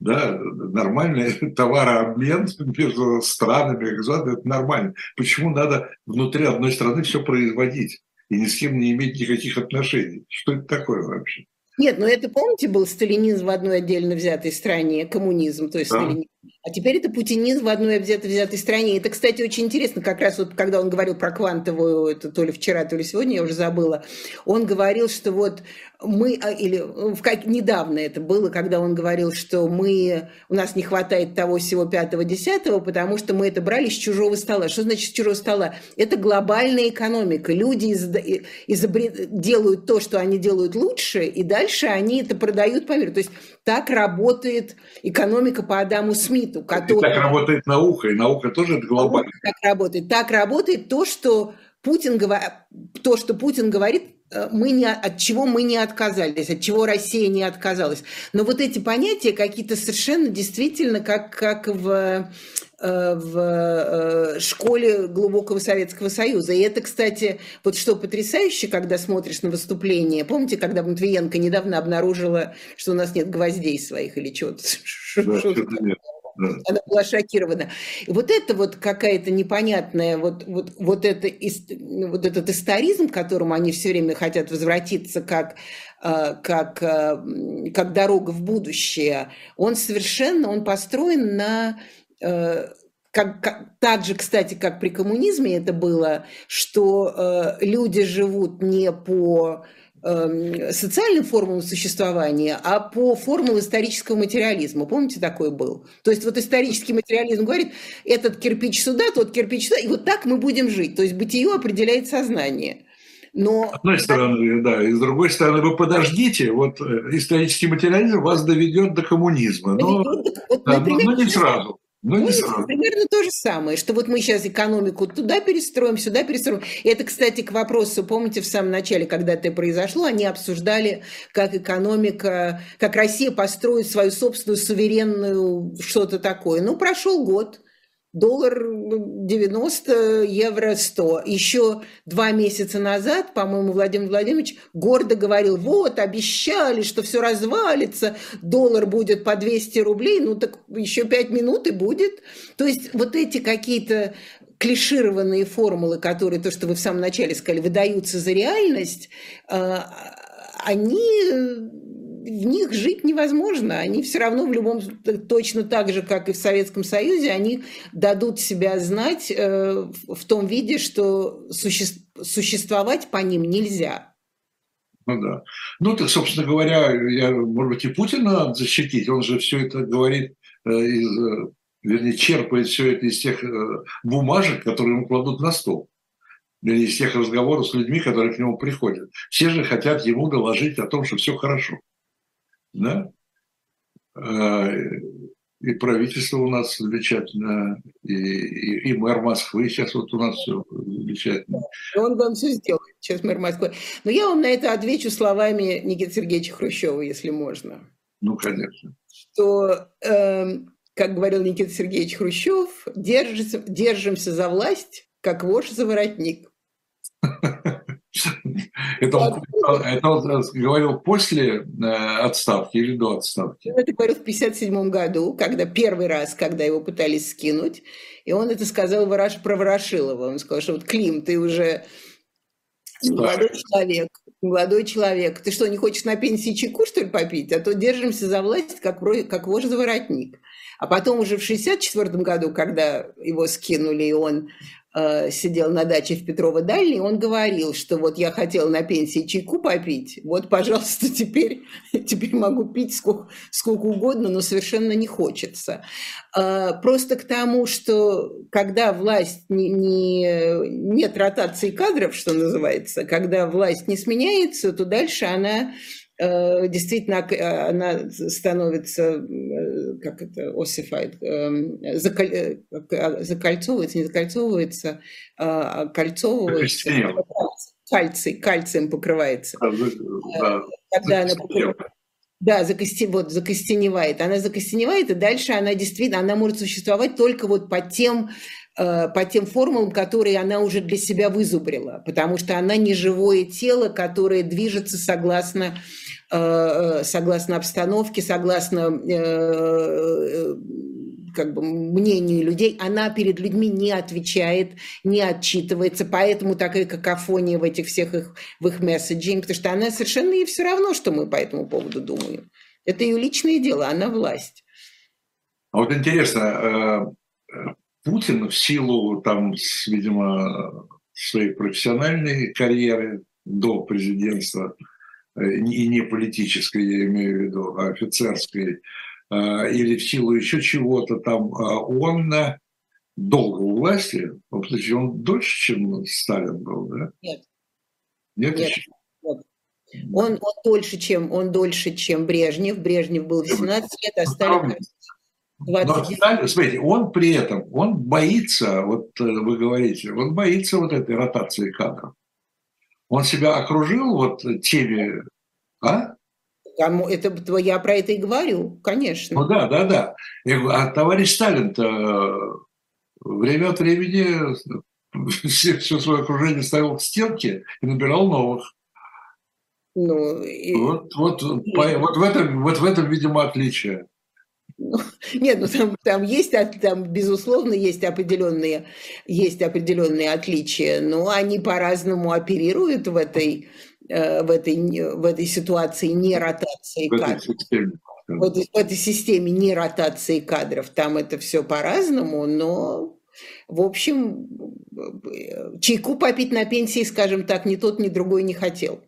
Да, нормальный товарообмен между странами, это нормально. Почему надо внутри одной страны все производить и ни с кем не иметь никаких отношений? Что это такое вообще? Нет, но это, помните, был сталинизм в одной отдельно взятой стране, коммунизм, то есть да. сталинизм. А теперь это путинизм в одной взятой, взятой стране. Это, кстати, очень интересно, как раз вот когда он говорил про квантовую, это то ли вчера, то ли сегодня, я уже забыла, он говорил, что вот мы, а, или ну, в как, недавно это было, когда он говорил, что мы, у нас не хватает того всего пятого-десятого, потому что мы это брали с чужого стола. Что значит с чужого стола? Это глобальная экономика. Люди из, изобрет, делают то, что они делают лучше, и дальше они это продают по миру. То есть так работает экономика по Адаму Смиту. Который... И так работает наука, и наука тоже это глобально. Так работает. Так работает то, что Путин, то, что Путин говорит, Э, мы не, от чего мы не отказались, от чего Россия не отказалась. Но вот эти понятия какие-то совершенно действительно как, как в, в э, школе глубокого Советского Союза. И это, кстати, вот что потрясающе, когда смотришь на выступление. Помните, когда Матвиенко недавно обнаружила, что у нас нет гвоздей своих или чего-то? Да, она была шокирована. И вот это вот какая-то непонятная, вот, вот, вот, это, вот этот историзм, к которому они все время хотят возвратиться как, э, как, э, как дорога в будущее, он совершенно, он построен на э, как, как, так же, кстати, как при коммунизме это было, что э, люди живут не по Эм, социальным формулам существования, а по формулам исторического материализма. Помните, такой был? То есть вот исторический материализм говорит, этот кирпич сюда, тот кирпич сюда, и вот так мы будем жить. То есть бытие определяет сознание. Но... С одной стороны, да, и с другой стороны, вы подождите, вот э, исторический материализм вас доведет до коммунизма, но, вот, да, например, но не сразу. Ну, не сразу. Примерно то же самое, что вот мы сейчас экономику туда перестроим, сюда перестроим. Это, кстати, к вопросу, помните, в самом начале, когда это произошло, они обсуждали, как экономика, как Россия построит свою собственную суверенную что-то такое. Ну, прошел год, доллар 90, евро 100. Еще два месяца назад, по-моему, Владимир Владимирович гордо говорил, вот, обещали, что все развалится, доллар будет по 200 рублей, ну так еще пять минут и будет. То есть вот эти какие-то клишированные формулы, которые, то, что вы в самом начале сказали, выдаются за реальность, а, они них жить невозможно. Они все равно в любом, точно так же, как и в Советском Союзе, они дадут себя знать э, в том виде, что суще, существовать по ним нельзя. Ну да. Ну, так, собственно говоря, я, может быть, и Путина надо защитить. Он же все это говорит э, из, э, вернее, черпает все это из тех э, бумажек, которые ему кладут на стол или из тех разговоров с людьми, которые к нему приходят. Все же хотят ему доложить о том, что все хорошо. Да? А, и правительство у нас замечательно, и, и, и мэр Москвы сейчас вот у нас все замечательно. Он вам все сделает, сейчас мэр Москвы. Но я вам на это отвечу словами Никиты Сергеевича Хрущева, если можно. Ну, конечно. Что, э, как говорил Никита Сергеевич Хрущев, держимся, держимся за власть, как вож за воротник. Это он, это он говорил после э, отставки или до отставки? Это говорил в 1957 году, когда первый раз, когда его пытались скинуть, и он это сказал про Ворошилова. Он сказал, что вот Клим, ты уже молодой человек, молодой человек, ты что, не хочешь на пенсии чеку, что ли, попить? А то держимся за власть, как, как вож за воротник. А потом уже в 1964 году, когда его скинули, и он сидел на даче в Петрово Дальней, он говорил, что вот я хотел на пенсии чайку попить, вот, пожалуйста, теперь, теперь могу пить сколько, сколько угодно, но совершенно не хочется. Э, просто к тому, что когда власть не, не, нет ротации кадров, что называется, когда власть не сменяется, то дальше она Э, действительно э, она становится, э, как это, осифает, эм, закольцовывается, не закольцовывается, а кольцовывается. Кальций, кальцием покрывается. Да, Когда она покрывается. Да, закости, вот, закостеневает. Она закостеневает, и дальше она действительно, она может существовать только вот по тем, по тем формулам, которые она уже для себя вызубрила, потому что она не живое тело, которое движется согласно Э, согласно обстановке, согласно э, как бы мнению людей, она перед людьми не отвечает, не отчитывается, поэтому такая какофония в этих всех их, в их месседжинг, потому что она совершенно и все равно, что мы по этому поводу думаем. Это ее личное дело, она власть. А вот интересно, э, Путин в силу, там, видимо, своей профессиональной карьеры до президентства – Э, и не политической, я имею в виду, а офицерской, э, или в силу еще чего-то там, а он долго у власти, потому он дольше, чем Сталин был, да? Нет. Нет, Нет. Еще? Он, он дольше, чем он дольше, чем Брежнев. Брежнев был 18 лет, а Сталин 20. Но Сталин, смотрите, он при этом, он боится, вот э, вы говорите, он боится вот этой ротации кадров. Он себя окружил вот теми, а? Это, я про это и говорю, конечно. Ну да, да, да. Я говорю, а товарищ Сталин-то э, время от времени все, все свое окружение ставил к стенке и набирал новых. Ну, и... вот, вот, и... по, вот, в этом, вот в этом, видимо, отличие. Нет, ну там, там есть, там, безусловно, есть определенные, есть определенные отличия, но они по-разному оперируют в этой, э, в этой, в этой ситуации не ротации кадров. В этой, в этой системе не ротации кадров. Там это все по-разному, но, в общем, чайку попить на пенсии, скажем так, ни тот, ни другой не хотел.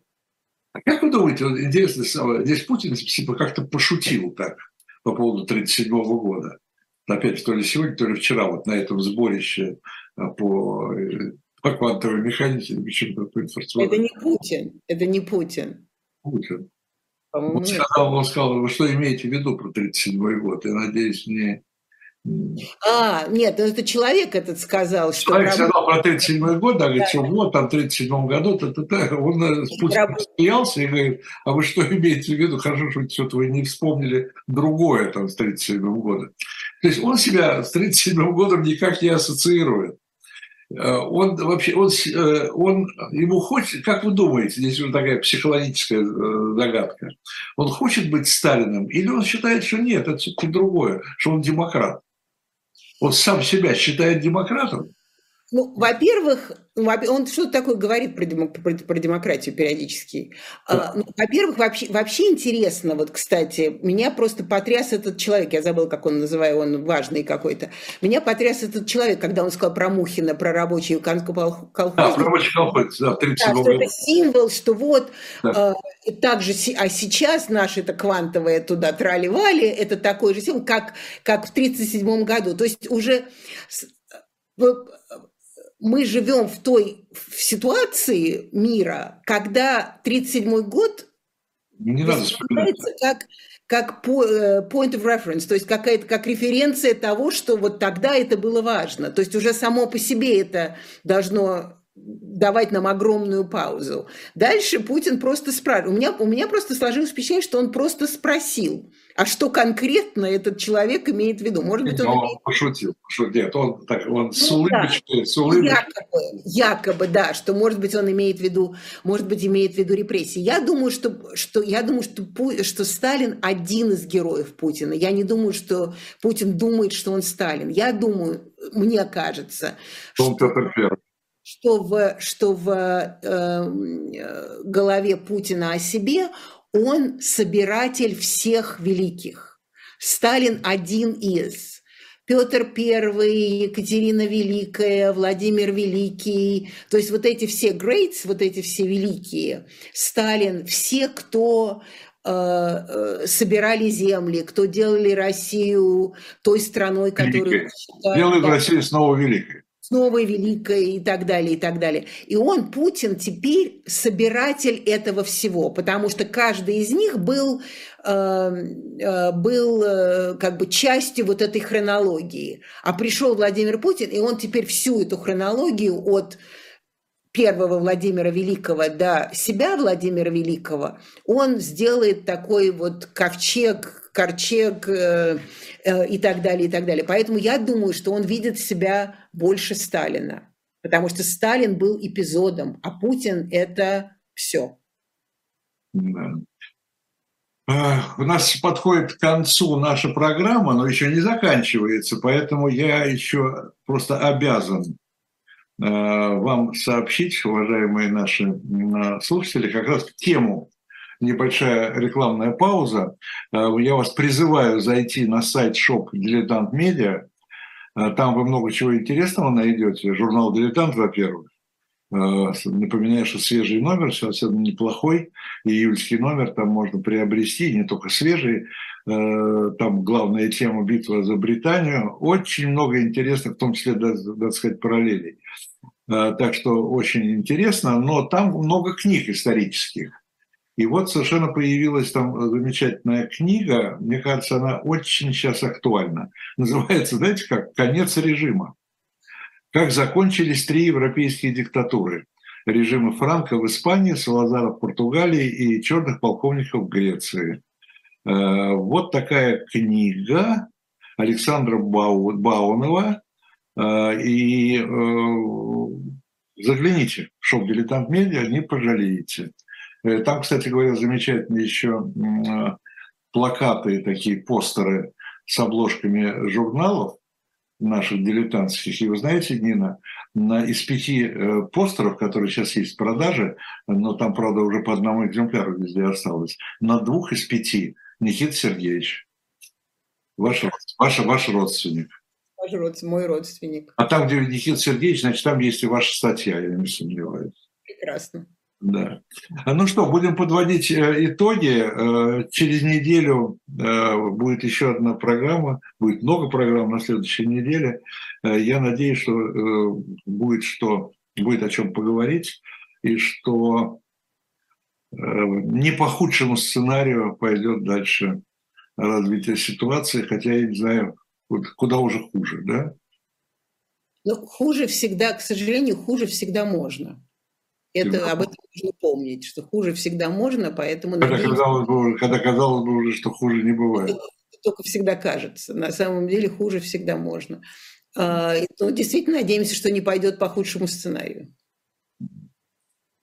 А как вы думаете, интересно, здесь Путин типа, как-то пошутил так? По поводу 1937 года. Опять то ли сегодня, то ли вчера вот на этом сборище а, по, э, по квантовой механике, почему-то по информационной. Это не Путин, это не Путин. Путин. Он сказал, он сказал, вы что имеете в виду про 1937 год? Я надеюсь, не, а, нет, ну это человек этот сказал. Что человек работа... сказал про 37 год, да, говорит, да. что вот там в 37 году, то, то, то. он э, с смеялся и говорит, а вы что имеете в виду? Хорошо, что что-то вы не вспомнили другое там с 37 года. То есть он себя с 37 годом никак не ассоциирует. Э, он вообще, он, э, он, ему хочет, как вы думаете, здесь уже такая психологическая загадка, он хочет быть Сталиным или он считает, что нет, это все-таки другое, что он демократ? Он сам себя считает демократом? Ну, во-первых, он что-то такое говорит про, демок, про, про демократию периодически. Да. Ну, во-первых, вообще, вообще интересно, вот, кстати, меня просто потряс этот человек, я забыла, как он называю, он важный какой-то. Меня потряс этот человек, когда он сказал про Мухина, про рабочий колхоз. Да, про рабочий колхоз, да, в 37 да, что это символ, что вот да. э, так же, а сейчас наше это квантовое туда трали-вали, это такой же символ, как, как в 37 году. То есть уже мы живем в той в ситуации мира, когда 1937 год не надо как, как э, point of reference, то есть какая-то как референция того, что вот тогда это было важно. То есть уже само по себе это должно давать нам огромную паузу. Дальше Путин просто спрашивает. У меня, у меня просто сложилось впечатление, что он просто спросил, а что конкретно этот человек имеет в виду? Может быть, он, он имеет... пошутил, пошутил. Нет, он, так, он ну, с улыбочкой, да. с улыбочкой. Якобы, якобы, да, что, может быть, он имеет в виду, может быть, имеет в виду репрессии. Я думаю, что, что, я думаю, что, что Сталин один из героев Путина. Я не думаю, что Путин думает, что он Сталин. Я думаю, мне кажется, что... Он Петр Первый что в, что в эм, э, голове Путина о себе он собиратель всех великих. Сталин один из. Петр I, Екатерина Великая, Владимир Великий, то есть вот эти все greats, вот эти все великие, Сталин, все, кто э, э, собирали земли, кто делали Россию той страной, которую... Делают да, Россию снова великой новой великой и так далее, и так далее. И он, Путин, теперь собиратель этого всего, потому что каждый из них был, э, э, был э, как бы частью вот этой хронологии. А пришел Владимир Путин, и он теперь всю эту хронологию от первого Владимира Великого до себя Владимира Великого, он сделает такой вот ковчег, корчег э, э, и так далее, и так далее. Поэтому я думаю, что он видит себя больше Сталина, потому что Сталин был эпизодом, а Путин – это все. Да. У нас подходит к концу наша программа, но еще не заканчивается, поэтому я еще просто обязан э, вам сообщить, уважаемые наши слушатели, как раз тему небольшая рекламная пауза. Э, я вас призываю зайти на сайт shop «Дилетант Медиа». Э, там вы много чего интересного найдете. Журнал «Дилетант», во-первых. Э, напоминаю, что свежий номер, совсем неплохой. Июльский номер там можно приобрести, не только свежий. Там главная тема «Битва за Британию». Очень много интересных, в том числе, так сказать, параллелей. Так что очень интересно, но там много книг исторических. И вот совершенно появилась там замечательная книга, мне кажется, она очень сейчас актуальна. Называется, знаете как, «Конец режима». Как закончились три европейские диктатуры. Режимы Франка в Испании, Салазара в Португалии и черных полковников в Греции. Э, вот такая книга Александра Баунова. Э, и э, загляните в шоп «Дилетант Медиа», не пожалеете. Э, там, кстати говоря, замечательные еще а, плакаты, такие постеры с обложками журналов наших дилетантских. И вы знаете, Нина, на, из пяти э, постеров, которые сейчас есть в продаже, но там, правда, уже по одному экземпляру везде осталось, на двух из пяти Никита Сергеевич, ваш, ваш, ваш родственник. Ваш родственник, мой родственник. А там, где Никита Сергеевич, значит, там есть и ваша статья, я не сомневаюсь. Прекрасно. Да. Ну что, будем подводить э, итоги. Э, через неделю э, будет еще одна программа, будет много программ на следующей неделе. Я надеюсь, что будет что будет о чем поговорить и что не по худшему сценарию пойдет дальше развитие ситуации, хотя я не знаю, куда уже хуже, да? Ну, хуже всегда, к сожалению, хуже всегда можно. Это, об этом нужно помнить, что хуже всегда можно, поэтому... Когда, надеюсь, казалось бы, когда казалось бы уже, что хуже не бывает. Только всегда кажется. На самом деле хуже всегда можно. А, ну, действительно надеемся, что не пойдет по худшему сценарию.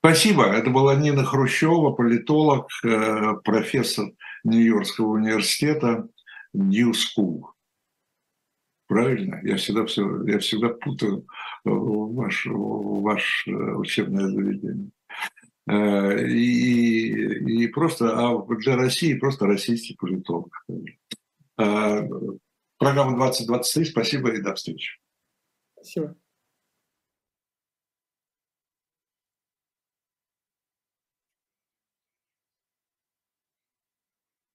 Спасибо. Это была Нина Хрущева, политолог, э, профессор Нью-Йоркского университета New School. Правильно? Я всегда, все, я всегда путаю ваш, ваш учебное заведение. И, и просто, а для России просто российский политолог. Программа 2023. Спасибо и до встречи. Спасибо.